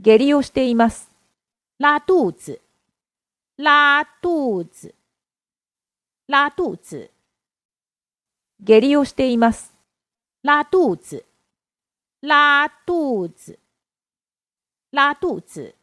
下痢をしています。拉肚子，拉肚子，拉肚子，下痢をしています。拉肚子，拉肚子，拉肚子。